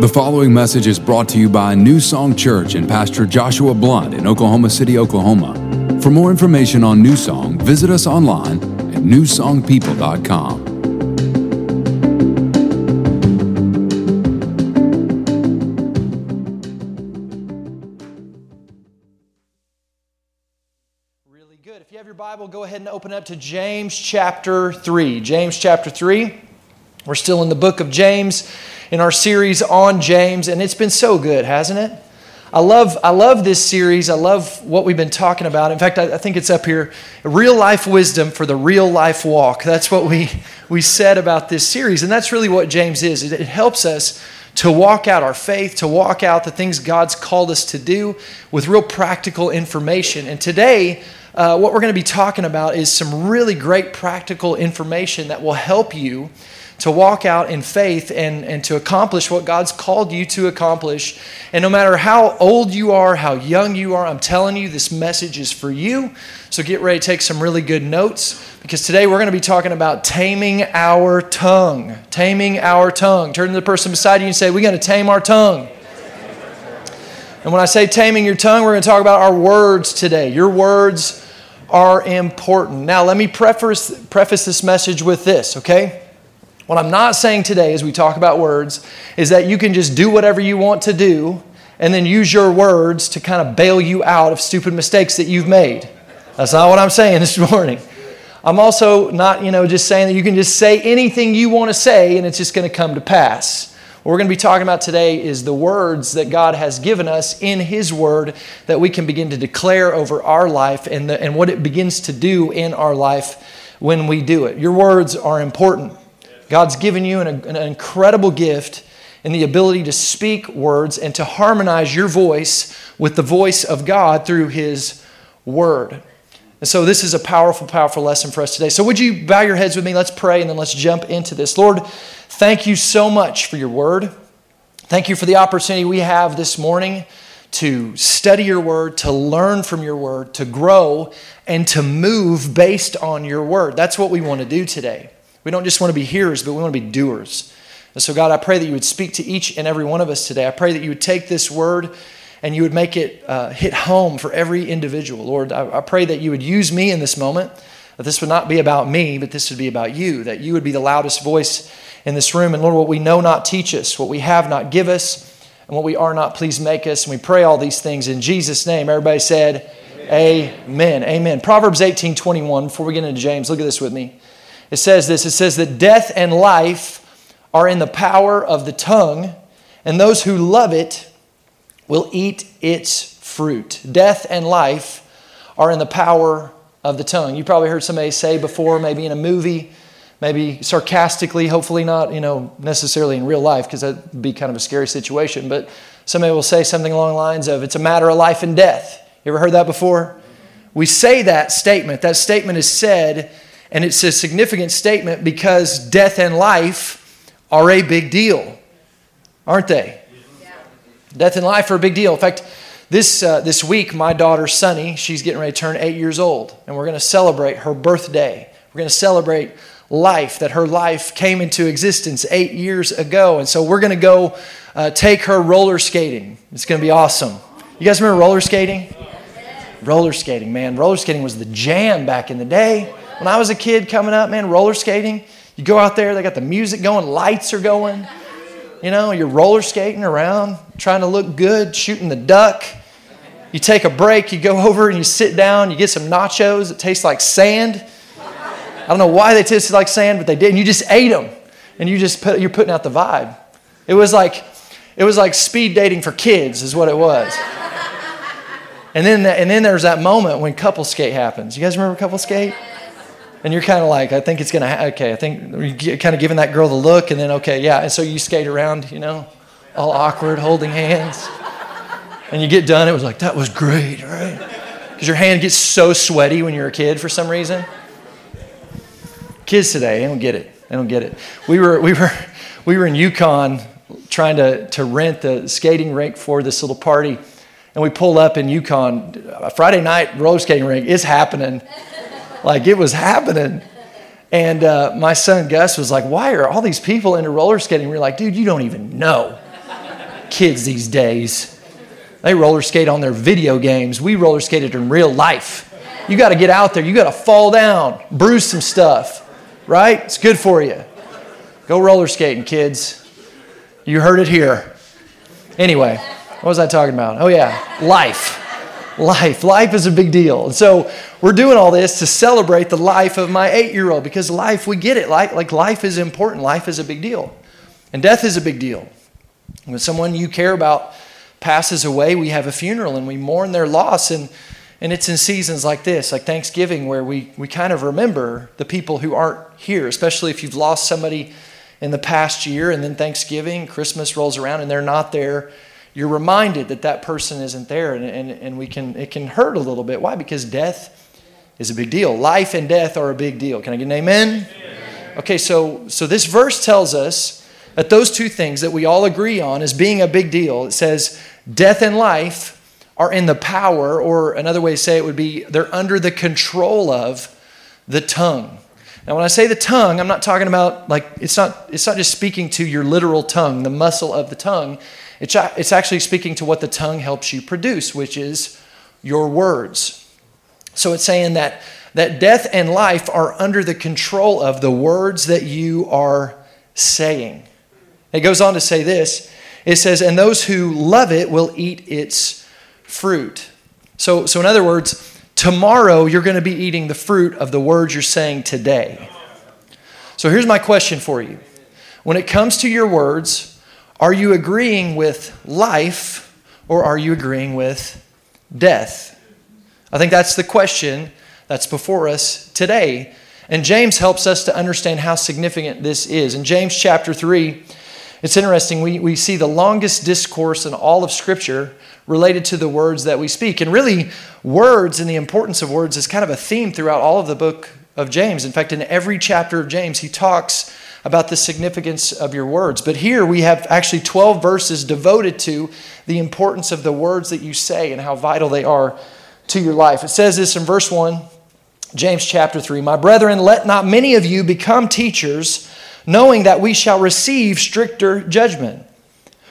The following message is brought to you by New Song Church and Pastor Joshua Blunt in Oklahoma City, Oklahoma. For more information on New Song, visit us online at newsongpeople.com. Really good. If you have your Bible, go ahead and open up to James chapter 3. James chapter 3. We're still in the book of James in our series on James, and it's been so good, hasn't it? I love, I love this series. I love what we've been talking about. In fact, I, I think it's up here real life wisdom for the real life walk. That's what we, we said about this series. And that's really what James is. It, it helps us to walk out our faith, to walk out the things God's called us to do with real practical information. And today, uh, what we're going to be talking about is some really great practical information that will help you to walk out in faith and, and to accomplish what God's called you to accomplish. And no matter how old you are, how young you are, I'm telling you, this message is for you. So get ready to take some really good notes because today we're going to be talking about taming our tongue. Taming our tongue. Turn to the person beside you and say, We're going to tame our tongue. And when I say taming your tongue, we're going to talk about our words today. Your words are important. Now, let me preface, preface this message with this, okay? What I'm not saying today as we talk about words is that you can just do whatever you want to do and then use your words to kind of bail you out of stupid mistakes that you've made. That's not what I'm saying this morning. I'm also not, you know, just saying that you can just say anything you want to say and it's just going to come to pass. What we're going to be talking about today is the words that God has given us in His Word that we can begin to declare over our life and, the, and what it begins to do in our life when we do it. Your words are important. God's given you an, an incredible gift in the ability to speak words and to harmonize your voice with the voice of God through His Word. And so, this is a powerful, powerful lesson for us today. So, would you bow your heads with me? Let's pray and then let's jump into this. Lord, thank you so much for your Word. Thank you for the opportunity we have this morning to study your Word, to learn from your Word, to grow, and to move based on your Word. That's what we want to do today. We don't just want to be hearers, but we want to be doers. And so, God, I pray that you would speak to each and every one of us today. I pray that you would take this word and you would make it uh, hit home for every individual. Lord, I, I pray that you would use me in this moment, that this would not be about me, but this would be about you, that you would be the loudest voice in this room. And Lord, what we know not teach us, what we have not give us, and what we are not please make us. And we pray all these things in Jesus' name. Everybody said, Amen. Amen. Amen. Proverbs 18 21, before we get into James, look at this with me. It says this it says that death and life are in the power of the tongue, and those who love it will eat its fruit. Death and life are in the power of the tongue. You probably heard somebody say before, maybe in a movie, maybe sarcastically, hopefully not, you know, necessarily in real life, because that'd be kind of a scary situation, but somebody will say something along the lines of, it's a matter of life and death. You ever heard that before? We say that statement. That statement is said and it's a significant statement because death and life are a big deal, aren't they? Yeah. Death and life are a big deal. In fact, this, uh, this week, my daughter Sunny, she's getting ready to turn eight years old, and we're going to celebrate her birthday. We're going to celebrate life, that her life came into existence eight years ago. And so we're going to go uh, take her roller skating. It's going to be awesome. You guys remember roller skating? Roller skating, man. Roller skating was the jam back in the day. When I was a kid coming up, man, roller skating, you go out there, they got the music going, lights are going. You know, you're roller skating around, trying to look good, shooting the duck. You take a break, you go over and you sit down, you get some nachos that taste like sand. I don't know why they tasted like sand, but they did. And you just ate them. And you just put, you're putting out the vibe. It was like it was like speed dating for kids, is what it was. And then, and then there's that moment when couple skate happens. You guys remember couple skate? And you're kind of like, I think it's going to, ha- okay, I think you're kind of giving that girl the look, and then, okay, yeah. And so you skate around, you know, all awkward, holding hands. And you get done, it was like, that was great, right? Because your hand gets so sweaty when you're a kid for some reason. Kids today, they don't get it. They don't get it. We were, we were, we were in Yukon trying to, to rent the skating rink for this little party. And we pull up in Yukon. A Friday night roller skating rink is happening. Like it was happening. And uh, my son Gus was like, Why are all these people into roller skating? We are like, Dude, you don't even know. kids these days. They roller skate on their video games. We roller skated in real life. You got to get out there. You got to fall down, bruise some stuff, right? It's good for you. Go roller skating, kids. You heard it here. Anyway, what was I talking about? Oh, yeah, life. Life. Life is a big deal. And so we're doing all this to celebrate the life of my eight year old because life, we get it. Like, like life is important. Life is a big deal. And death is a big deal. When someone you care about passes away, we have a funeral and we mourn their loss. And, and it's in seasons like this, like Thanksgiving, where we, we kind of remember the people who aren't here, especially if you've lost somebody in the past year and then Thanksgiving, Christmas rolls around and they're not there. You're reminded that that person isn't there and, and, and we can, it can hurt a little bit. Why? Because death is a big deal. Life and death are a big deal. Can I get an amen? amen. Okay, so, so this verse tells us that those two things that we all agree on as being a big deal. It says death and life are in the power, or another way to say it would be they're under the control of the tongue. Now, when I say the tongue, I'm not talking about like it's not it's not just speaking to your literal tongue, the muscle of the tongue. It's, it's actually speaking to what the tongue helps you produce, which is your words. So it's saying that that death and life are under the control of the words that you are saying. It goes on to say this. It says, "And those who love it will eat its fruit." So, so in other words, Tomorrow, you're going to be eating the fruit of the words you're saying today. So here's my question for you. When it comes to your words, are you agreeing with life or are you agreeing with death? I think that's the question that's before us today. And James helps us to understand how significant this is. In James chapter 3, it's interesting. We, we see the longest discourse in all of Scripture related to the words that we speak. And really, words and the importance of words is kind of a theme throughout all of the book of James. In fact, in every chapter of James, he talks about the significance of your words. But here we have actually 12 verses devoted to the importance of the words that you say and how vital they are to your life. It says this in verse 1, James chapter 3 My brethren, let not many of you become teachers, knowing that we shall receive stricter judgment.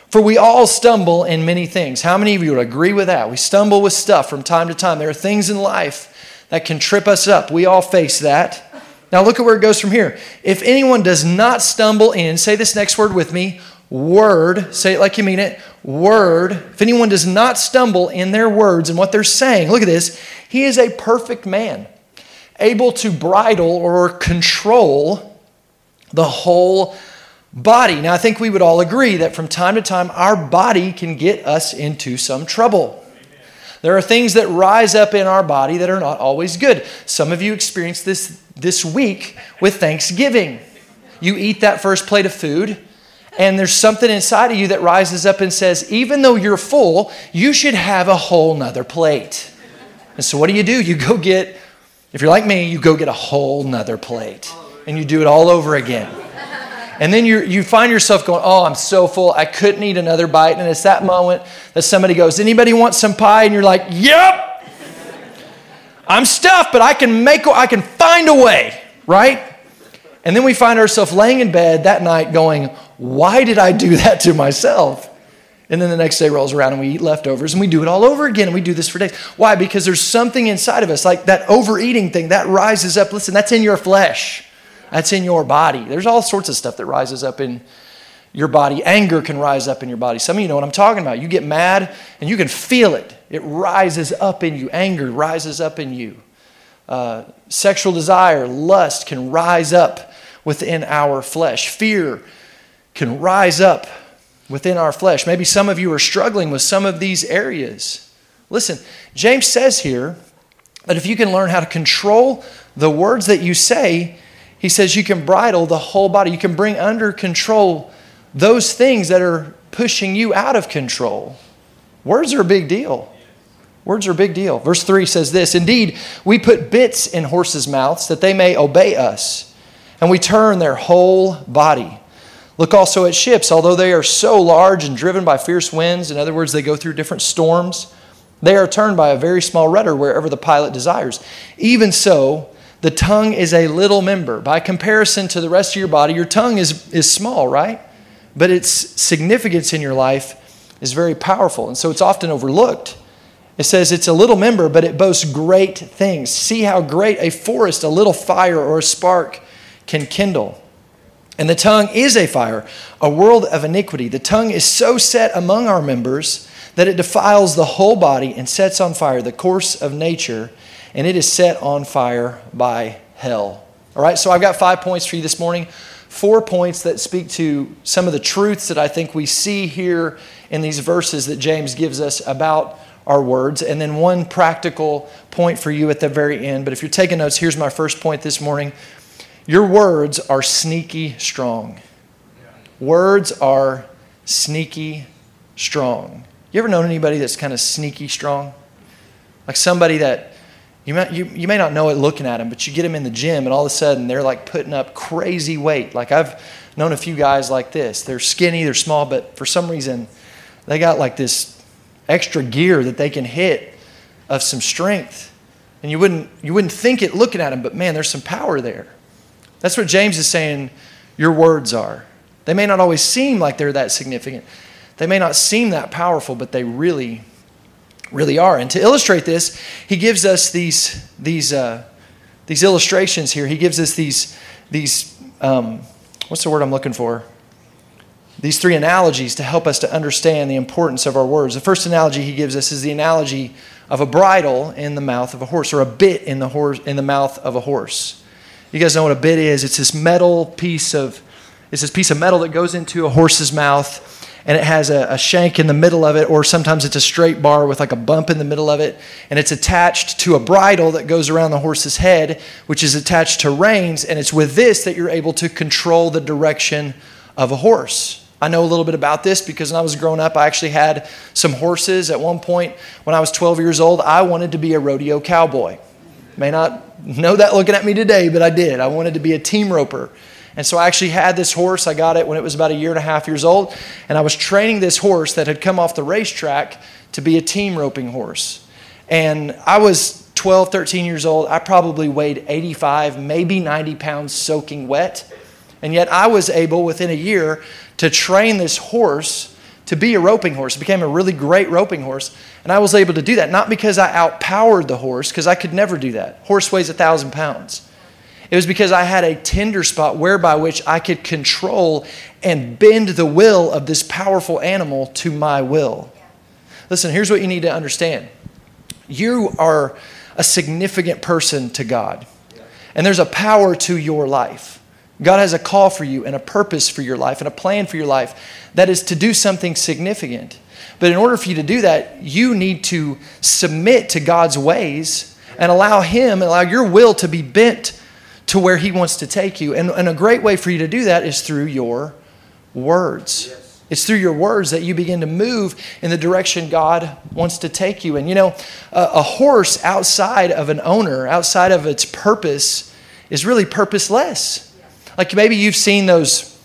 For we all stumble in many things. How many of you would agree with that? We stumble with stuff from time to time. There are things in life that can trip us up. We all face that. Now look at where it goes from here. If anyone does not stumble in, say this next word with me word, say it like you mean it, word. If anyone does not stumble in their words and what they're saying, look at this, he is a perfect man, able to bridle or control the whole body. Now, I think we would all agree that from time to time, our body can get us into some trouble. There are things that rise up in our body that are not always good. Some of you experience this this week with Thanksgiving. You eat that first plate of food, and there's something inside of you that rises up and says, even though you're full, you should have a whole nother plate. And so, what do you do? You go get, if you're like me, you go get a whole nother plate, and you do it all over again. And then you you find yourself going, oh, I'm so full, I couldn't eat another bite. And it's that moment that somebody goes, anybody want some pie? And you're like, yep. I'm stuffed, but I can make, I can find a way, right? And then we find ourselves laying in bed that night going, why did I do that to myself? And then the next day rolls around and we eat leftovers and we do it all over again and we do this for days. Why? Because there's something inside of us, like that overeating thing, that rises up. Listen, that's in your flesh. That's in your body. There's all sorts of stuff that rises up in your body. Anger can rise up in your body. Some of you know what I'm talking about. You get mad and you can feel it. It rises up in you. Anger rises up in you. Uh, sexual desire, lust can rise up within our flesh. Fear can rise up within our flesh. Maybe some of you are struggling with some of these areas. Listen, James says here that if you can learn how to control the words that you say, he says you can bridle the whole body. You can bring under control those things that are pushing you out of control. Words are a big deal. Words are a big deal. Verse 3 says this Indeed, we put bits in horses' mouths that they may obey us, and we turn their whole body. Look also at ships, although they are so large and driven by fierce winds, in other words, they go through different storms, they are turned by a very small rudder wherever the pilot desires. Even so, the tongue is a little member. By comparison to the rest of your body, your tongue is, is small, right? But its significance in your life is very powerful, and so it's often overlooked. It says it's a little member, but it boasts great things. See how great a forest a little fire or a spark can kindle. And the tongue is a fire, a world of iniquity. The tongue is so set among our members that it defiles the whole body and sets on fire the course of nature, and it is set on fire by hell. All right, so I've got five points for you this morning. Four points that speak to some of the truths that I think we see here in these verses that James gives us about our words, and then one practical point for you at the very end. But if you're taking notes, here's my first point this morning Your words are sneaky strong. Words are sneaky strong. You ever known anybody that's kind of sneaky strong? Like somebody that you may, you, you may not know it looking at them, but you get them in the gym and all of a sudden they're like putting up crazy weight. Like I've known a few guys like this. They're skinny, they're small, but for some reason they got like this extra gear that they can hit of some strength. And you wouldn't, you wouldn't think it looking at them, but man, there's some power there. That's what James is saying your words are. They may not always seem like they're that significant, they may not seem that powerful, but they really, really are. And to illustrate this, he gives us these, these, uh, these illustrations here. He gives us these, these um, what's the word I'm looking for? These three analogies to help us to understand the importance of our words. The first analogy he gives us is the analogy of a bridle in the mouth of a horse, or a bit in the, horse, in the mouth of a horse. You guys know what a bit is? It's this metal piece of, it's this piece of metal that goes into a horse's mouth and it has a, a, shank in the middle of it, or sometimes it's a straight bar with like a bump in the middle of it, and it's attached to a bridle that goes around the horse's head, which is attached to reins, and it's with this that you're able to control the direction of a horse. I know a little bit about this because when I was growing up, I actually had some horses. At one point, when I was 12 years old, I wanted to be a rodeo cowboy. May not know that looking at me today, but I did. I wanted to be a team roper. And so I actually had this horse. I got it when it was about a year and a half years old. And I was training this horse that had come off the racetrack to be a team roping horse. And I was 12, 13 years old. I probably weighed 85, maybe 90 pounds soaking wet. And yet I was able within a year to train this horse to be a roping horse. It became a really great roping horse. And I was able to do that, not because I outpowered the horse, because I could never do that. Horse weighs a thousand pounds. It was because I had a tender spot whereby which I could control and bend the will of this powerful animal to my will. Listen, here's what you need to understand you are a significant person to God, and there's a power to your life. God has a call for you and a purpose for your life and a plan for your life that is to do something significant. But in order for you to do that, you need to submit to God's ways and allow Him, allow your will to be bent to where He wants to take you. And, and a great way for you to do that is through your words. Yes. It's through your words that you begin to move in the direction God wants to take you. And you know, a, a horse outside of an owner, outside of its purpose, is really purposeless. Like maybe you've seen those,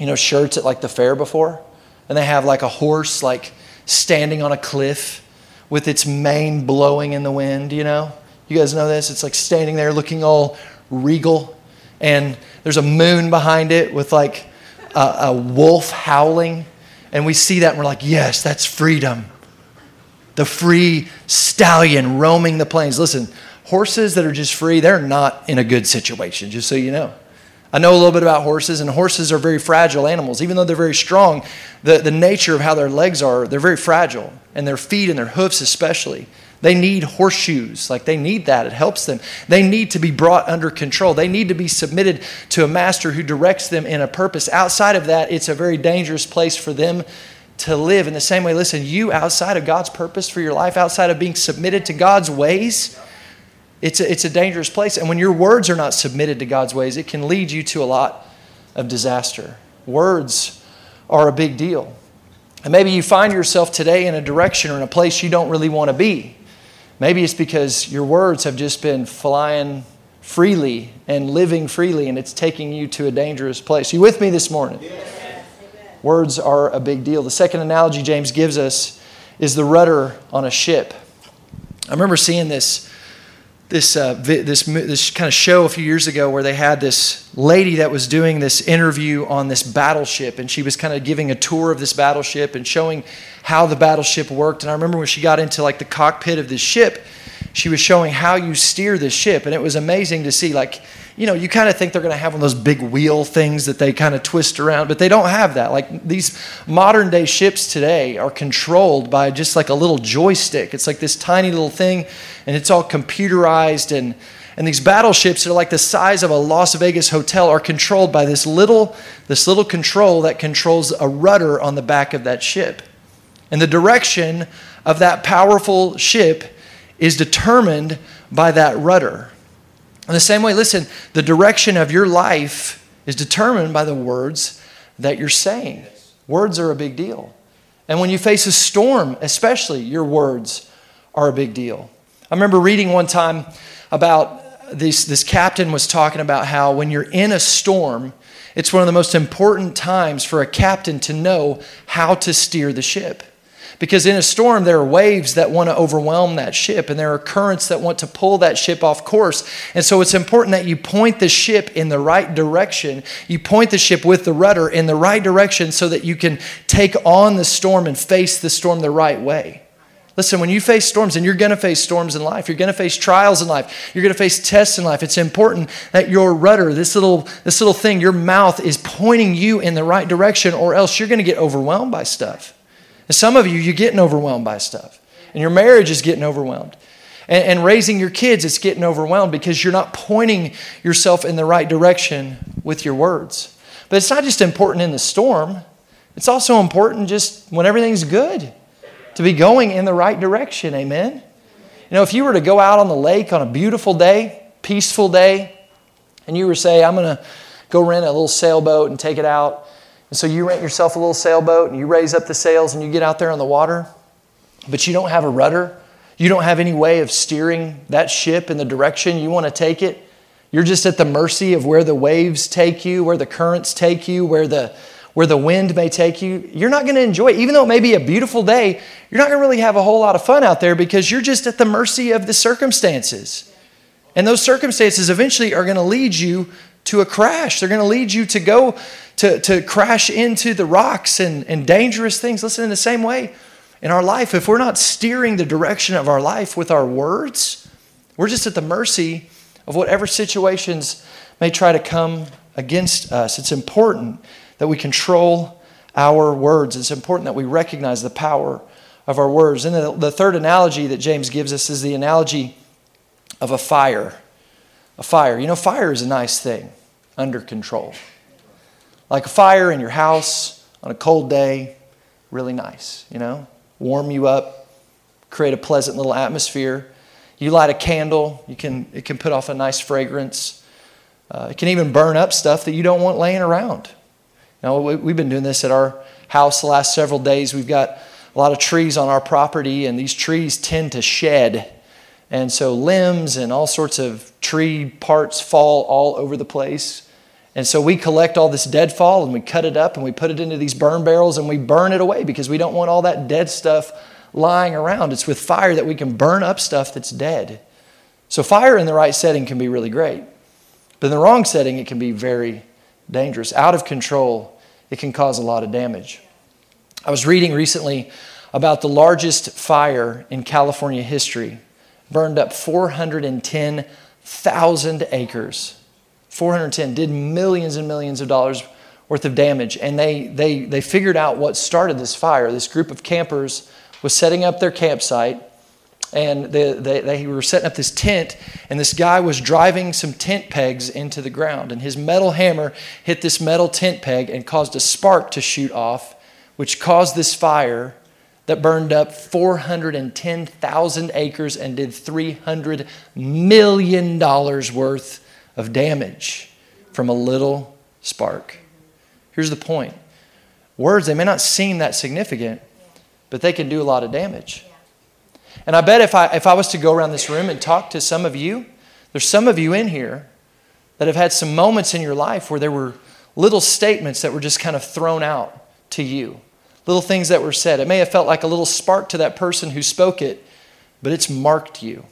you know, shirts at like the fair before, and they have like a horse like standing on a cliff with its mane blowing in the wind, you know? You guys know this? It's like standing there looking all regal, and there's a moon behind it with like a, a wolf howling. And we see that and we're like, yes, that's freedom. The free stallion roaming the plains. Listen, horses that are just free, they're not in a good situation, just so you know. I know a little bit about horses, and horses are very fragile animals. Even though they're very strong, the, the nature of how their legs are, they're very fragile, and their feet and their hoofs, especially. They need horseshoes. Like they need that. It helps them. They need to be brought under control. They need to be submitted to a master who directs them in a purpose. Outside of that, it's a very dangerous place for them to live. In the same way, listen, you outside of God's purpose for your life, outside of being submitted to God's ways, it's a, it's a dangerous place. And when your words are not submitted to God's ways, it can lead you to a lot of disaster. Words are a big deal. And maybe you find yourself today in a direction or in a place you don't really want to be. Maybe it's because your words have just been flying freely and living freely, and it's taking you to a dangerous place. You with me this morning? Yes. Words are a big deal. The second analogy James gives us is the rudder on a ship. I remember seeing this, this, uh, this, this kind of show a few years ago where they had this lady that was doing this interview on this battleship, and she was kind of giving a tour of this battleship and showing how the battleship worked. And I remember when she got into like the cockpit of this ship, she was showing how you steer this ship, and it was amazing to see. Like, you know, you kind of think they're going to have one of those big wheel things that they kind of twist around, but they don't have that. Like these modern day ships today are controlled by just like a little joystick. It's like this tiny little thing, and it's all computerized. And, and these battleships that are like the size of a Las Vegas hotel are controlled by this little, this little control that controls a rudder on the back of that ship. And the direction of that powerful ship is determined by that rudder. In the same way, listen, the direction of your life is determined by the words that you're saying. Words are a big deal. And when you face a storm, especially, your words are a big deal. I remember reading one time about this, this captain was talking about how when you're in a storm, it's one of the most important times for a captain to know how to steer the ship. Because in a storm, there are waves that want to overwhelm that ship, and there are currents that want to pull that ship off course. And so it's important that you point the ship in the right direction. You point the ship with the rudder in the right direction so that you can take on the storm and face the storm the right way. Listen, when you face storms, and you're going to face storms in life, you're going to face trials in life, you're going to face tests in life. It's important that your rudder, this little, this little thing, your mouth is pointing you in the right direction, or else you're going to get overwhelmed by stuff. And some of you, you're getting overwhelmed by stuff. And your marriage is getting overwhelmed. And, and raising your kids, it's getting overwhelmed because you're not pointing yourself in the right direction with your words. But it's not just important in the storm, it's also important just when everything's good to be going in the right direction. Amen? You know, if you were to go out on the lake on a beautiful day, peaceful day, and you were say, I'm going to go rent a little sailboat and take it out and so you rent yourself a little sailboat and you raise up the sails and you get out there on the water, but you don't have a rudder. You don't have any way of steering that ship in the direction you want to take it. You're just at the mercy of where the waves take you, where the currents take you, where the where the wind may take you. You're not going to enjoy it. Even though it may be a beautiful day, you're not going to really have a whole lot of fun out there because you're just at the mercy of the circumstances. And those circumstances eventually are going to lead you to a crash. They're going to lead you to go to, to crash into the rocks and, and dangerous things. Listen, in the same way, in our life, if we're not steering the direction of our life with our words, we're just at the mercy of whatever situations may try to come against us. It's important that we control our words. It's important that we recognize the power of our words. And the, the third analogy that James gives us is the analogy of a fire. A fire. You know, fire is a nice thing under control. Like a fire in your house on a cold day, really nice, you know? Warm you up, create a pleasant little atmosphere. You light a candle, you can, it can put off a nice fragrance. Uh, it can even burn up stuff that you don't want laying around. Now, we've been doing this at our house the last several days. We've got a lot of trees on our property, and these trees tend to shed. And so limbs and all sorts of tree parts fall all over the place. And so we collect all this deadfall and we cut it up and we put it into these burn barrels and we burn it away because we don't want all that dead stuff lying around. It's with fire that we can burn up stuff that's dead. So fire in the right setting can be really great. But in the wrong setting, it can be very dangerous. Out of control, it can cause a lot of damage. I was reading recently about the largest fire in California history, burned up 410,000 acres 410 did millions and millions of dollars worth of damage. And they, they, they figured out what started this fire. This group of campers was setting up their campsite and they, they, they, were setting up this tent, and this guy was driving some tent pegs into the ground, and his metal hammer hit this metal tent peg and caused a spark to shoot off, which caused this fire that burned up 410,000 acres and did $300 million worth of damage from a little spark. Here's the point words, they may not seem that significant, but they can do a lot of damage. And I bet if I, if I was to go around this room and talk to some of you, there's some of you in here that have had some moments in your life where there were little statements that were just kind of thrown out to you, little things that were said. It may have felt like a little spark to that person who spoke it, but it's marked you.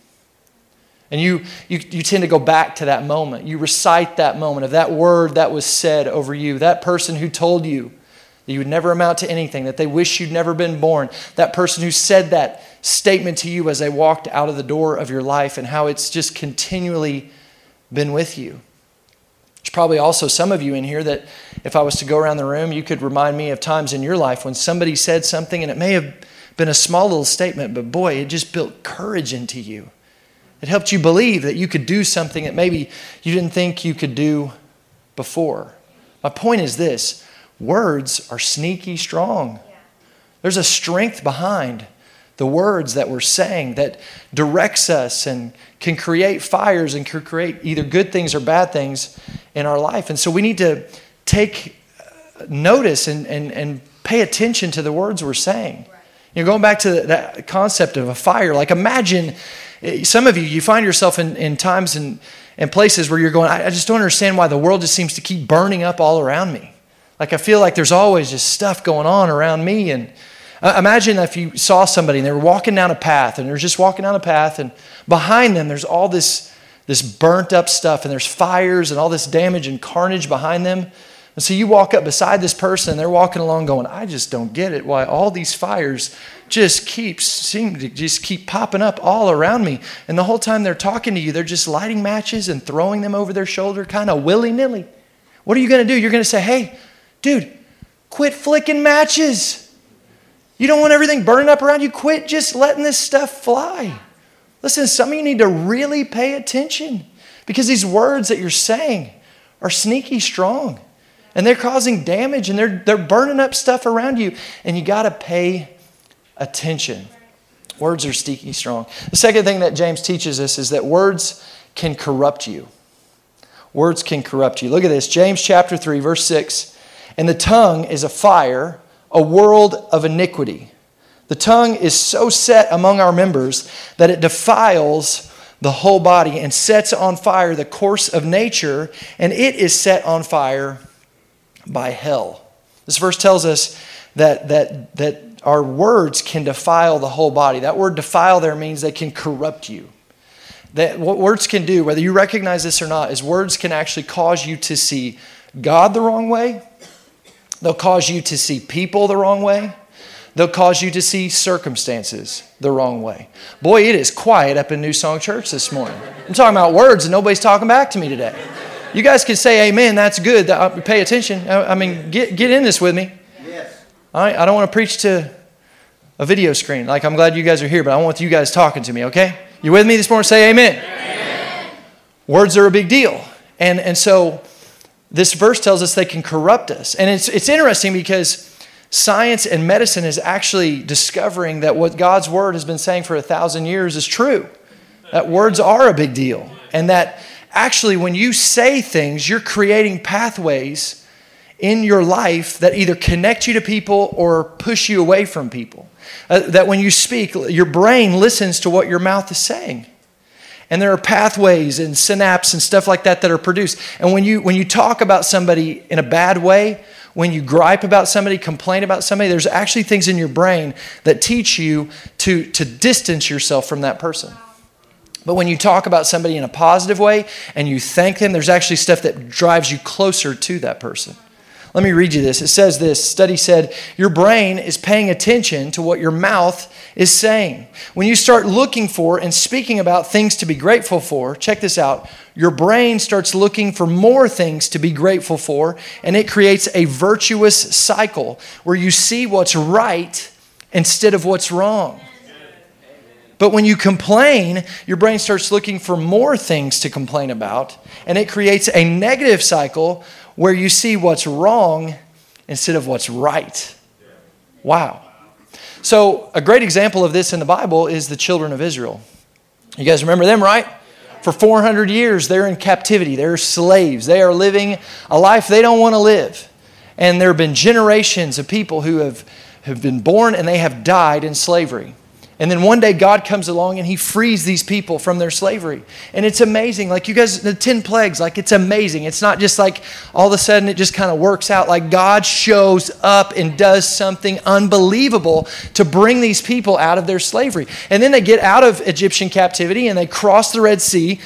And you, you, you tend to go back to that moment. You recite that moment of that word that was said over you, that person who told you that you would never amount to anything, that they wish you'd never been born, that person who said that statement to you as they walked out of the door of your life, and how it's just continually been with you. There's probably also some of you in here that if I was to go around the room, you could remind me of times in your life when somebody said something and it may have been a small little statement, but boy, it just built courage into you it helped you believe that you could do something that maybe you didn't think you could do before. My point is this words are sneaky strong. There's a strength behind the words that we're saying that directs us and can create fires and can create either good things or bad things in our life. And so we need to take notice and, and, and pay attention to the words we're saying. You know, going back to that concept of a fire, like imagine some of you, you find yourself in, in times and, and places where you're going, I, I just don't understand why the world just seems to keep burning up all around me. Like I feel like there's always just stuff going on around me. And uh, imagine if you saw somebody and they were walking down a path and they're just walking down a path and behind them there's all this, this burnt up stuff and there's fires and all this damage and carnage behind them. And so you walk up beside this person and they're walking along going, I just don't get it why all these fires just keep seem to just keep popping up all around me. And the whole time they're talking to you, they're just lighting matches and throwing them over their shoulder kind of willy-nilly. What are you going to do? You're going to say, "Hey, dude, quit flicking matches. You don't want everything burning up around you. Quit just letting this stuff fly." Listen, some of you need to really pay attention because these words that you're saying are sneaky strong and they're causing damage and they're, they're burning up stuff around you. And you got to pay attention. Words are sneaky strong. The second thing that James teaches us is that words can corrupt you. Words can corrupt you. Look at this James chapter 3, verse 6. And the tongue is a fire, a world of iniquity. The tongue is so set among our members that it defiles the whole body and sets on fire the course of nature, and it is set on fire by hell. This verse tells us that, that, that our words can defile the whole body. That word defile there means they can corrupt you. That what words can do, whether you recognize this or not, is words can actually cause you to see God the wrong way. They'll cause you to see people the wrong way. They'll cause you to see circumstances the wrong way. Boy, it is quiet up in New Song Church this morning. I'm talking about words and nobody's talking back to me today. You guys can say amen, that's good. Uh, pay attention. I mean, get, get in this with me. Right, I don't want to preach to a video screen. Like, I'm glad you guys are here, but I want you guys talking to me, okay? You with me this morning? Say amen. amen. Words are a big deal. And, and so this verse tells us they can corrupt us. And it's, it's interesting because science and medicine is actually discovering that what God's word has been saying for a thousand years is true. That words are a big deal. And that actually, when you say things, you're creating pathways in your life that either connect you to people or push you away from people. Uh, that when you speak, your brain listens to what your mouth is saying. And there are pathways and synapses and stuff like that that are produced. And when you, when you talk about somebody in a bad way, when you gripe about somebody, complain about somebody, there's actually things in your brain that teach you to, to distance yourself from that person. But when you talk about somebody in a positive way and you thank them, there's actually stuff that drives you closer to that person. Let me read you this. It says this study said, Your brain is paying attention to what your mouth is saying. When you start looking for and speaking about things to be grateful for, check this out. Your brain starts looking for more things to be grateful for, and it creates a virtuous cycle where you see what's right instead of what's wrong. But when you complain, your brain starts looking for more things to complain about, and it creates a negative cycle where you see what's wrong instead of what's right. Wow. So, a great example of this in the Bible is the children of Israel. You guys remember them, right? For 400 years, they're in captivity. They're slaves. They are living a life they don't want to live. And there have been generations of people who have, have been born and they have died in slavery. And then one day God comes along and he frees these people from their slavery. And it's amazing. Like you guys, the 10 plagues, like it's amazing. It's not just like all of a sudden it just kind of works out. Like God shows up and does something unbelievable to bring these people out of their slavery. And then they get out of Egyptian captivity and they cross the Red Sea.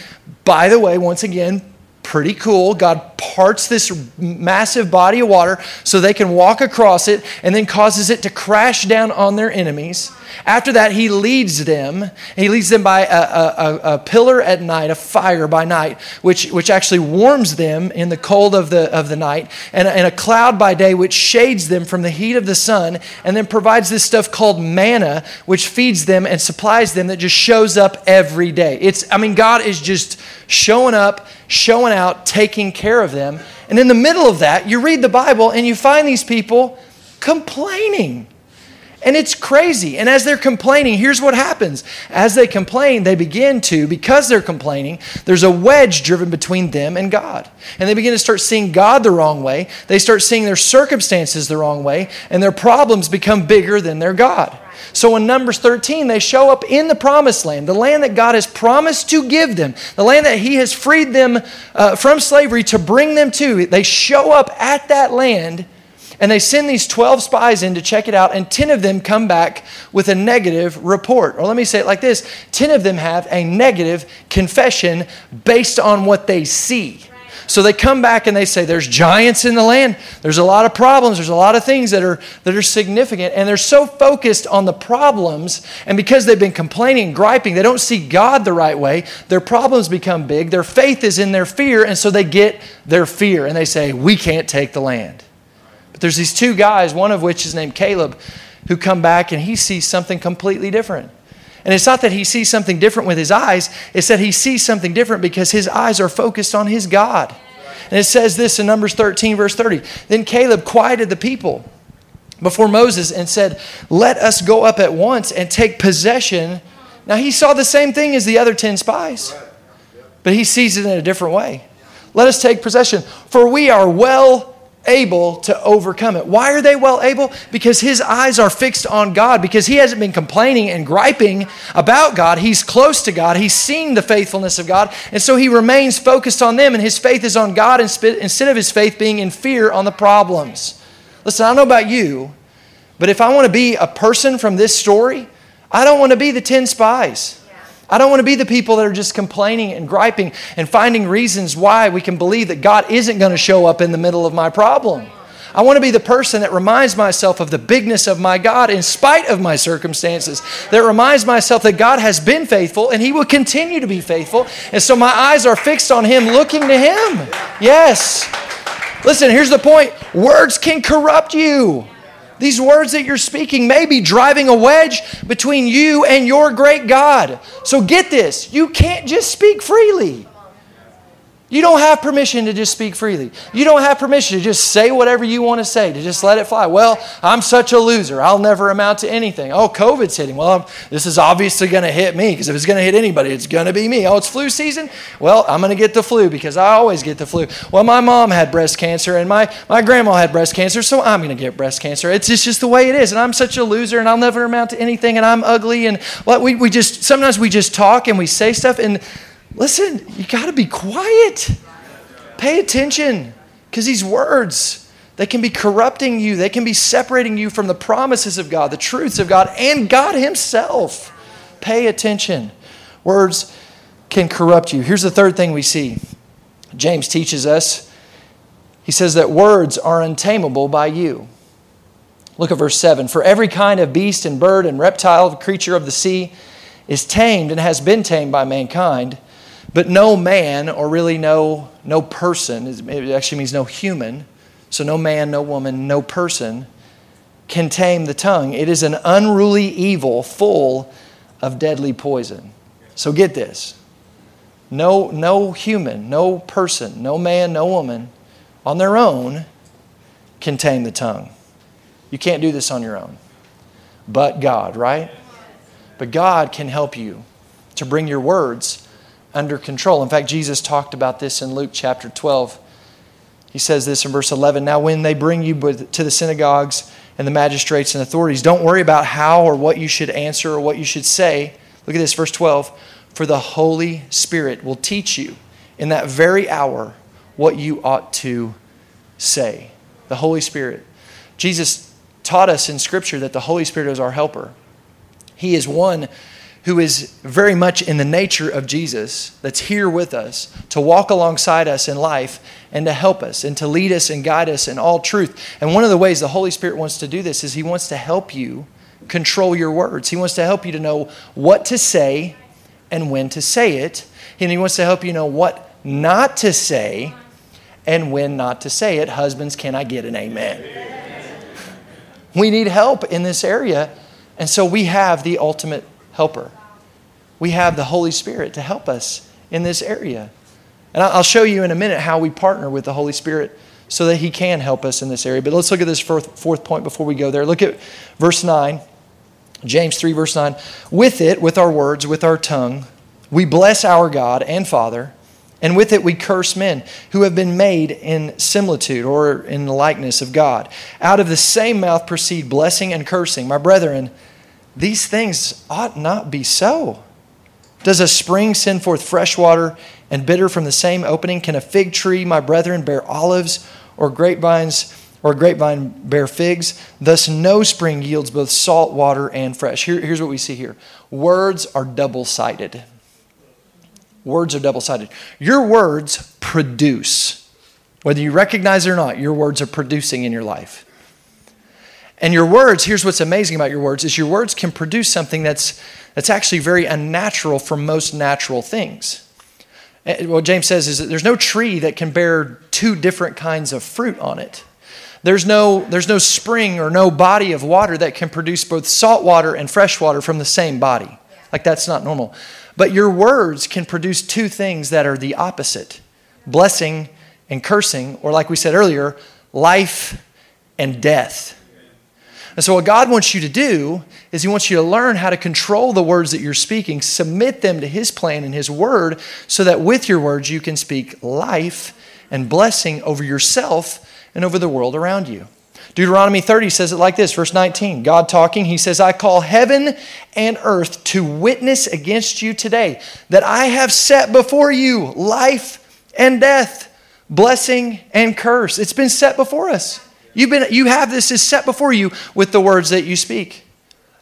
By the way, once again, pretty cool. God parts this massive body of water so they can walk across it and then causes it to crash down on their enemies. After that, he leads them. He leads them by a, a, a, pillar at night, a fire by night, which, which actually warms them in the cold of the, of the night, and, and a cloud by day, which shades them from the heat of the sun, and then provides this stuff called manna, which feeds them and supplies them that just shows up every day. It's, I mean, God is just showing up, showing out, taking care of them. And in the middle of that, you read the Bible and you find these people complaining. And it's crazy. And as they're complaining, here's what happens. As they complain, they begin to, because they're complaining, there's a wedge driven between them and God. And they begin to start seeing God the wrong way. They start seeing their circumstances the wrong way, and their problems become bigger than their God. So in Numbers 13, they show up in the promised land, the land that God has promised to give them, the land that He has freed them uh, from slavery to bring them to. They show up at that land and they send these 12 spies in to check it out, and 10 of them come back with a negative report. Or let me say it like this 10 of them have a negative confession based on what they see. So they come back and they say, There's giants in the land. There's a lot of problems. There's a lot of things that are, that are significant. And they're so focused on the problems. And because they've been complaining and griping, they don't see God the right way. Their problems become big. Their faith is in their fear. And so they get their fear. And they say, We can't take the land. But there's these two guys, one of which is named Caleb, who come back and he sees something completely different. And it's not that he sees something different with his eyes, it's that he sees something different because his eyes are focused on his God. And it says this in Numbers 13, verse 30. Then Caleb quieted the people before Moses and said, Let us go up at once and take possession. Now he saw the same thing as the other 10 spies, but he sees it in a different way. Let us take possession, for we are well able to overcome it. Why are they well able? Because his eyes are fixed on God, because he hasn't been complaining and griping about God. He's close to God, he's seen the faithfulness of God, and so he remains focused on them, and his faith is on God instead of his faith being in fear on the problems. Listen, I don't know about you, but if I want to be a person from this story, I don't want to be the 10 spies. I don't want to be the people that are just complaining and griping and finding reasons why we can believe that God isn't going to show up in the middle of my problem. I want to be the person that reminds myself of the bigness of my God in spite of my circumstances. That reminds myself that God has been faithful and He will continue to be faithful. And so my eyes are fixed on Him, looking to Him. Yes. Listen, here's the point words can corrupt you. These words that you're speaking may be driving a wedge between you and your great God. So get this you can't just speak freely. You don't have permission to just speak freely. You don't have permission to just say whatever you want to say, to just let it fly. Well, I'm such a loser. I'll never amount to anything. Oh, COVID's hitting. Well, I'm, this is obviously going to hit me because if it's going to hit anybody, it's going to be me. Oh, it's flu season? Well, I'm going to get the flu because I always get the flu. Well, my mom had breast cancer and my, my grandma had breast cancer, so I'm going to get breast cancer. It's just, just the way it is. And I'm such a loser and I'll never amount to anything and I'm ugly. And well, we, we just, sometimes we just talk and we say stuff and Listen, you got to be quiet. Pay attention because these words, they can be corrupting you. They can be separating you from the promises of God, the truths of God, and God Himself. Pay attention. Words can corrupt you. Here's the third thing we see James teaches us. He says that words are untamable by you. Look at verse 7. For every kind of beast and bird and reptile, creature of the sea, is tamed and has been tamed by mankind. But no man, or really no, no person, it actually means no human, so no man, no woman, no person can tame the tongue. It is an unruly evil full of deadly poison. So get this. No, no human, no person, no man, no woman on their own can tame the tongue. You can't do this on your own. But God, right? But God can help you to bring your words under control. In fact, Jesus talked about this in Luke chapter 12. He says this in verse 11 Now, when they bring you to the synagogues and the magistrates and authorities. Don't worry about how or what you should answer or what you should say. Look at this, verse 12. For the Holy Spirit will teach you in that very hour what you ought to say. The Holy Spirit. Jesus taught us in Scripture that the Holy Spirit is our helper. He is one who is very much in the nature of Jesus, that's here with us, to walk alongside us in life and to help us and to lead us and guide us in all truth. And one of the ways the Holy Spirit wants to do this is He wants to help you control your words. He wants to help you to know what to say and when to say it. And He wants to help you know what not to say and when not to say it. Husbands, can I get an amen? We need help in this area. And so we have the ultimate helper. We have the Holy Spirit to help us in this area. And I'll show you in a minute how we partner with the Holy Spirit so that He can help us in this area. But let's look at this fourth, point before we go there. Look at verse 9, James 3, verse 9. With it, with our words, with our tongue, we bless our God and Father, and with it we curse men who have been made in similitude or in the likeness of God. Out of the same mouth proceed blessing and cursing. My brethren, these things ought not be so. Does a spring send forth fresh water and bitter from the same opening? Can a fig tree, my brethren, bear olives or grapevines or grapevine bear figs? Thus, no spring yields both salt water and fresh. Here, here's what we see here words are double sided. Words are double sided. Your words produce. Whether you recognize it or not, your words are producing in your life. And your words, here's what's amazing about your words, is your words can produce something that's, that's actually very unnatural for most natural things. Eh, what James says is that there's no tree that can bear two different kinds of fruit on it. There's no, there's no spring or no body of water that can produce both salt water and fresh water from the same body. Like that's not normal. But your words can produce two things that are the opposite blessing and cursing, or like we said earlier, life and death. And so, what God wants you to do is He wants you to learn how to control the words that you're speaking, submit them to His plan and His word, so that with your words you can speak life and blessing over yourself and over the world around you. Deuteronomy 30 says it like this, verse 19. God talking, He says, I call heaven and earth to witness against you today that I have set before you life and death, blessing and curse. It's been set before us. You've been, you have this is set before you with the words that you speak.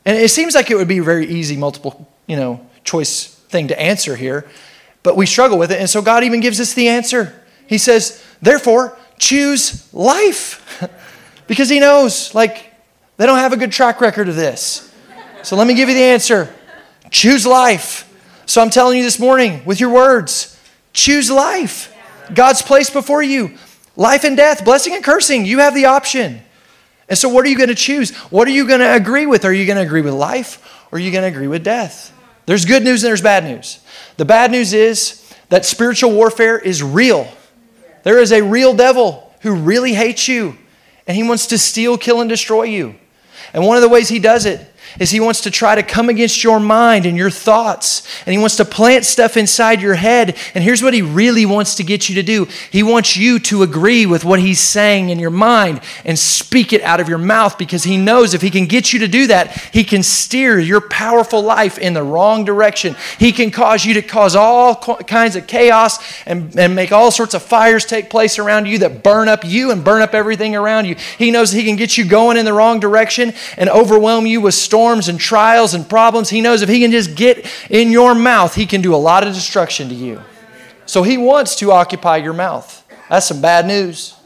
And it seems like it would be a very easy multiple, you know, choice thing to answer here, but we struggle with it. And so God even gives us the answer. He says, therefore, choose life. because he knows, like, they don't have a good track record of this. So let me give you the answer. Choose life. So I'm telling you this morning with your words, choose life. God's placed before you. Life and death, blessing and cursing, you have the option. And so, what are you going to choose? What are you going to agree with? Are you going to agree with life or are you going to agree with death? There's good news and there's bad news. The bad news is that spiritual warfare is real. There is a real devil who really hates you and he wants to steal, kill, and destroy you. And one of the ways he does it is he wants to try to come against your mind and your thoughts. And he wants to plant stuff inside your head. And here's what he really wants to get you to do he wants you to agree with what he's saying in your mind and speak it out of your mouth because he knows if he can get you to do that, he can steer your powerful life in the wrong direction. He can cause you to cause all kinds of chaos and, and make all sorts of fires take place around you that burn up you and burn up everything around you. He knows he can get you going in the wrong direction and overwhelm you with storms storms and trials and problems, he knows if he can just get in your mouth, he can do a lot of destruction to you. So he wants to occupy your mouth. That's some bad news.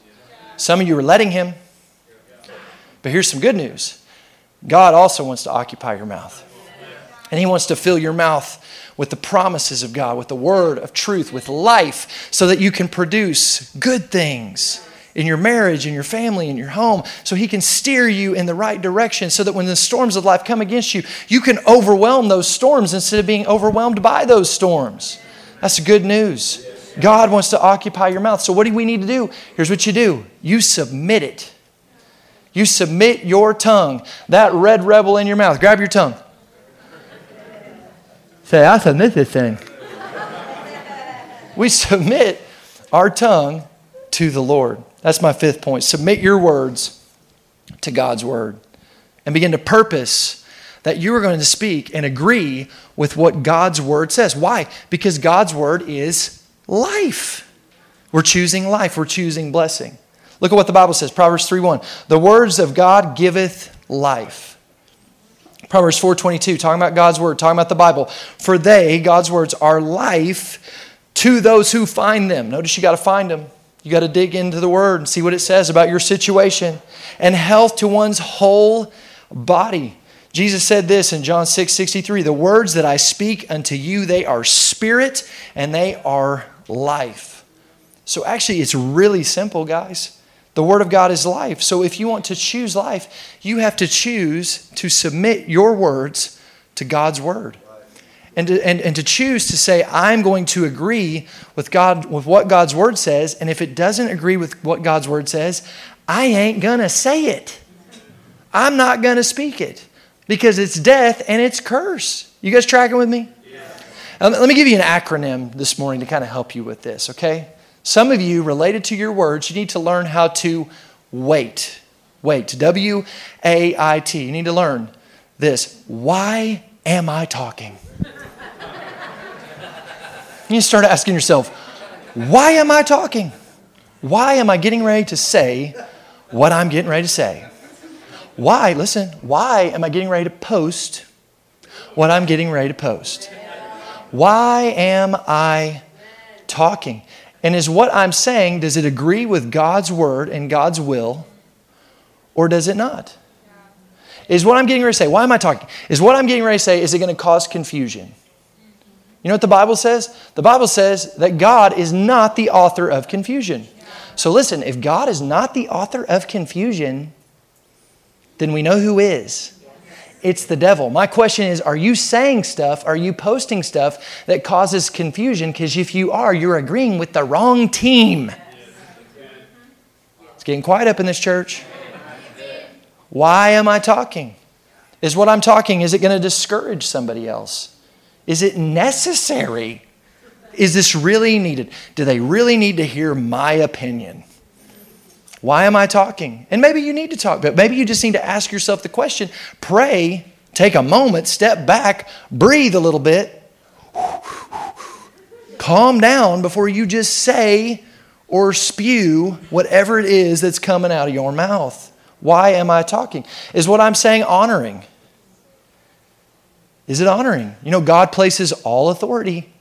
Some of you are letting him. But here's some good news God also wants to occupy your mouth. And he wants to fill your mouth with the promises of God, with the word of truth, with life, so that you can produce good things in your marriage, in your family, in your home, so He can steer you in the right direction so that when the storms of life come against you, you can overwhelm those storms instead of being overwhelmed by those storms. That's good news. God wants to occupy your mouth. So, what do we need to do? Here's what you do you submit it. You submit your tongue, that red rebel in your mouth. Grab your tongue. Say, I submit this thing. we submit our tongue to the Lord. That's my fifth point. Submit your words to God's word and begin to purpose that you are going to speak and agree with what God's word says. Why? Because God's word is life. We're choosing life, we're choosing blessing. Look at what the Bible says Proverbs 3 1. The words of God giveth life. Proverbs 4:22 talking about God's word, talking about the Bible. For they, God's words are life to those who find them. Notice you got to find them. You got to dig into the word and see what it says about your situation and health to one's whole body. Jesus said this in John 6 63 The words that I speak unto you, they are spirit and they are life. So actually, it's really simple, guys. The Word of God is life. So if you want to choose life, you have to choose to submit your words to God's Word. And to, and, and to choose to say, I'm going to agree with God with what God's word says, and if it doesn't agree with what God's word says, I ain't gonna say it. I'm not gonna speak it because it's death and it's curse. You guys tracking with me? Yeah. Um, let me give you an acronym this morning to kind of help you with this, okay? Some of you, related to your words, you need to learn how to wait. Wait. W A I T. You need to learn this. Why am I talking? You start asking yourself, why am I talking? Why am I getting ready to say what I'm getting ready to say? Why, listen, why am I getting ready to post what I'm getting ready to post? Why am I talking? And is what I'm saying, does it agree with God's word and God's will, or does it not? Is what I'm getting ready to say, why am I talking? Is what I'm getting ready to say, is it going to cause confusion? You know what the Bible says? The Bible says that God is not the author of confusion. So listen, if God is not the author of confusion, then we know who is it's the devil. My question is Are you saying stuff? Are you posting stuff that causes confusion? Because if you are, you're agreeing with the wrong team. It's getting quiet up in this church. Why am I talking? Is what I'm talking, is it going to discourage somebody else? Is it necessary? Is this really needed? Do they really need to hear my opinion? Why am I talking? And maybe you need to talk, but maybe you just need to ask yourself the question pray, take a moment, step back, breathe a little bit, calm down before you just say or spew whatever it is that's coming out of your mouth. Why am I talking? Is what I'm saying honoring? Is it honoring? You know, God places all authority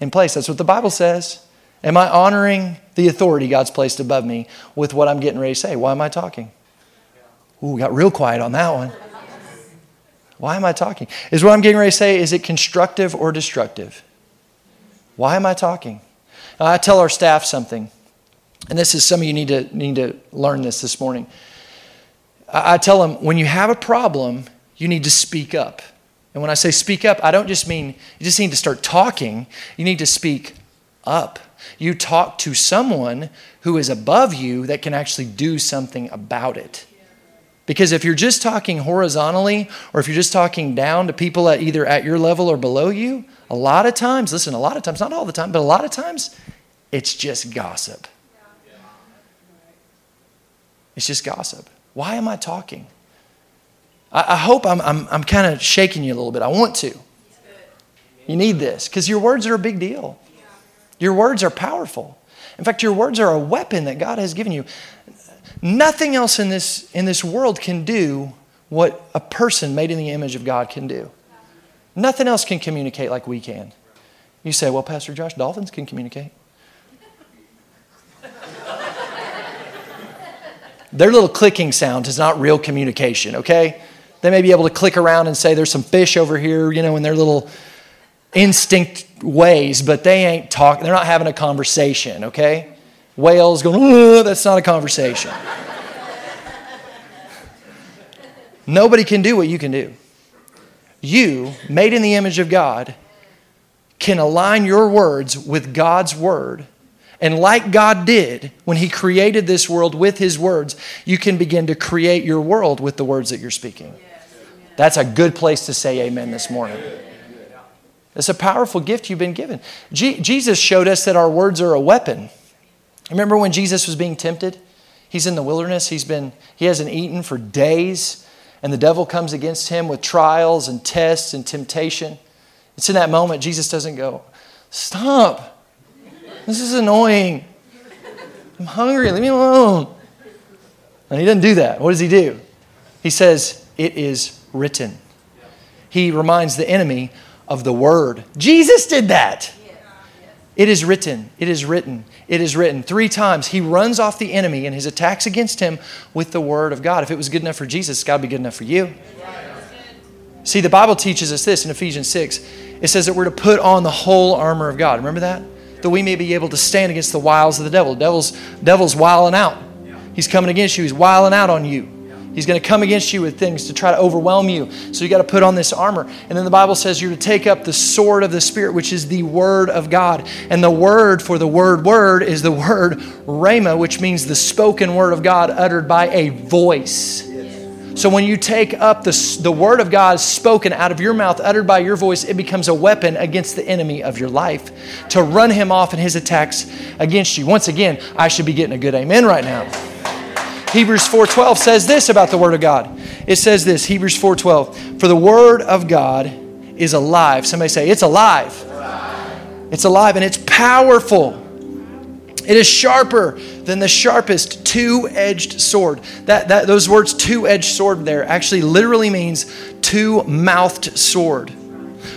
in place. That's what the Bible says. Am I honoring the authority God's placed above me with what I'm getting ready to say? Why am I talking? Ooh, got real quiet on that one. Why am I talking? Is what I'm getting ready to say, is it constructive or destructive? Why am I talking? Now, I tell our staff something, and this is some of you need to, need to learn this this morning. I, I tell them when you have a problem, you need to speak up. And when I say speak up, I don't just mean you just need to start talking, you need to speak up. You talk to someone who is above you that can actually do something about it. Because if you're just talking horizontally or if you're just talking down to people at either at your level or below you, a lot of times, listen, a lot of times, not all the time, but a lot of times, it's just gossip. It's just gossip. Why am I talking? I, I hope I'm, I'm, I'm kind of shaking you a little bit. I want to. You need this because your words are a big deal. Your words are powerful. In fact, your words are a weapon that God has given you. Nothing else in this, in this world can do what a person made in the image of God can do. Nothing else can communicate like we can. You say, well, Pastor Josh, dolphins can communicate. Their little clicking sound is not real communication, okay? They may be able to click around and say, there's some fish over here, you know, in their little instinct ways, but they ain't talking, they're not having a conversation, okay? Whales going, that's not a conversation. Nobody can do what you can do. You, made in the image of God, can align your words with God's word. And like God did when He created this world with His words, you can begin to create your world with the words that you're speaking. That's a good place to say amen this morning. It's a powerful gift you've been given. Jesus showed us that our words are a weapon. Remember when Jesus was being tempted? He's in the wilderness. He's been, he hasn't eaten for days, and the devil comes against him with trials and tests and temptation. It's in that moment Jesus doesn't go, Stop. This is annoying. I'm hungry. Leave me alone. And he doesn't do that. What does he do? He says, It is written. He reminds the enemy of the word. Jesus did that. It is written. It is written. It is written. Three times he runs off the enemy and his attacks against him with the word of God. If it was good enough for Jesus, to be good enough for you. See, the Bible teaches us this in Ephesians 6. It says that we're to put on the whole armor of God. Remember that? That we may be able to stand against the wiles of the devil. The devil's, devil's wiling out. He's coming against you. He's wiling out on you. He's going to come against you with things to try to overwhelm you. So you got to put on this armor. And then the Bible says you're to take up the sword of the Spirit, which is the Word of God. And the word for the word word is the word rhema, which means the spoken word of God uttered by a voice. So when you take up the, the word of God spoken out of your mouth, uttered by your voice, it becomes a weapon against the enemy of your life to run him off in his attacks against you. Once again, I should be getting a good amen right now. Hebrews 4:12 says this about the word of God. It says this, Hebrews 4:12, "For the word of God is alive." Somebody say, "It's alive." It's alive and it's powerful. It is sharper than the sharpest two-edged sword. That, that those words two-edged sword there actually literally means two-mouthed sword.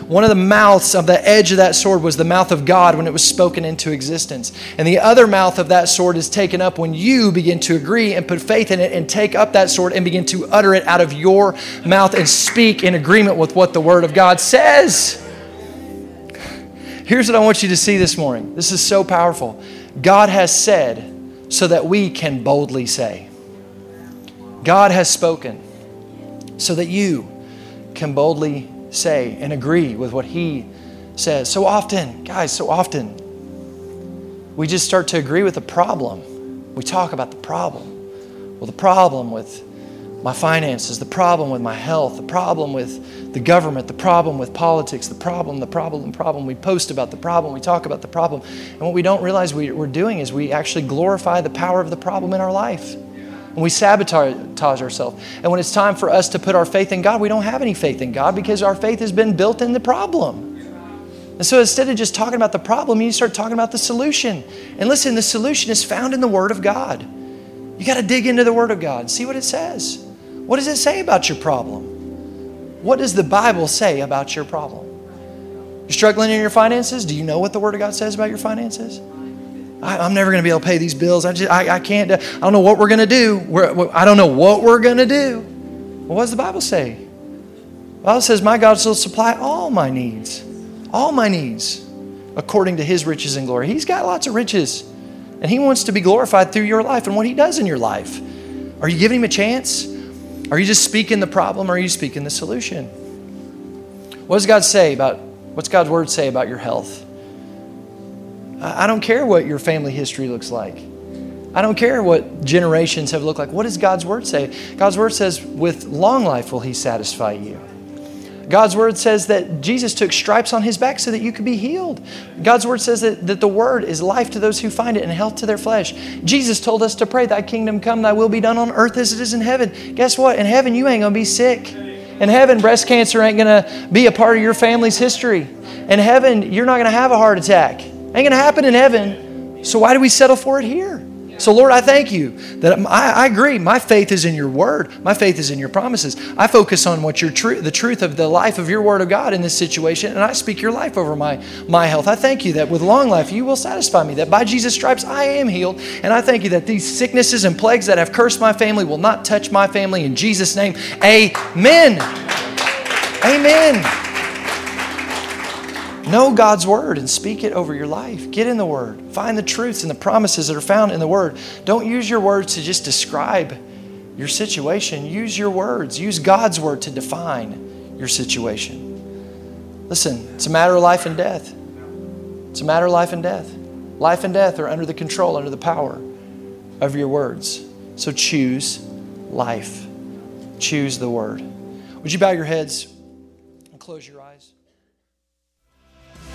One of the mouths of the edge of that sword was the mouth of God when it was spoken into existence. And the other mouth of that sword is taken up when you begin to agree and put faith in it and take up that sword and begin to utter it out of your mouth and speak in agreement with what the Word of God says. Here's what I want you to see this morning. This is so powerful. God has said so that we can boldly say. God has spoken so that you can boldly say and agree with what He says. So often, guys, so often, we just start to agree with the problem. We talk about the problem. Well, the problem with my finances, the problem with my health, the problem with the government, the problem with politics, the problem, the problem, the problem. We post about the problem, we talk about the problem. And what we don't realize we, are doing is we actually glorify the power of the problem in our life. And we sabotage ourselves. And when it's time for us to put our faith in God, we don't have any faith in God because our faith has been built in the problem. And so instead of just talking about the problem, you start talking about the solution. And listen, the solution is found in the Word of God. You got to dig into the Word of God, see what it says. What does it say about your problem? What does the Bible say about your problem? You're struggling in your finances? Do you know what the Word of God says about your finances? I, am never going to be able to pay these bills. I just, I, I can't. Uh, I don't know what we're going to do. We're, I don't know what we're going to do. Well, what does the Bible say? The Bible says, My God shall supply all my needs, all my needs, according to his riches and glory. He's got lots of riches, and he wants to be glorified through your life and what he does in your life. Are you giving him a chance? Are you just speaking the problem or are you speaking the solution? What does God say about, what's God's word say about your health? I don't care what your family history looks like. I don't care what generations have looked like. What does God's word say? God's word says, with long life will he satisfy you. God's word says that Jesus took stripes on his back so that you could be healed. God's word says that, that the word is life to those who find it and health to their flesh. Jesus told us to pray, Thy kingdom come, thy will be done on earth as it is in heaven. Guess what? In heaven, you ain't going to be sick. In heaven, breast cancer ain't going to be a part of your family's history. In heaven, you're not going to have a heart attack. Ain't going to happen in heaven. So why do we settle for it here? So, Lord, I thank you that I, I, agree. My faith is in your word. My faith is in your promises. I focus on what your truth, the truth of the life of your word of God in this situation, and I speak your life over my, my health. I thank you that with long life you will satisfy me, that by Jesus' stripes I am healed. And I thank you that these sicknesses and plagues that have cursed my family will not touch my family. In Jesus' name, amen. Amen. Know God's word and speak it over your life. Get in the word. Find the truths and the promises that are found in the word. Don't use your words to just describe your situation. Use your words. Use God's word to define your situation. Listen, it's a matter of life and death. It's a matter of life and death. Life and death are under the control, under the power of your words. So choose life. Choose the word. Would you bow your heads and close your eyes?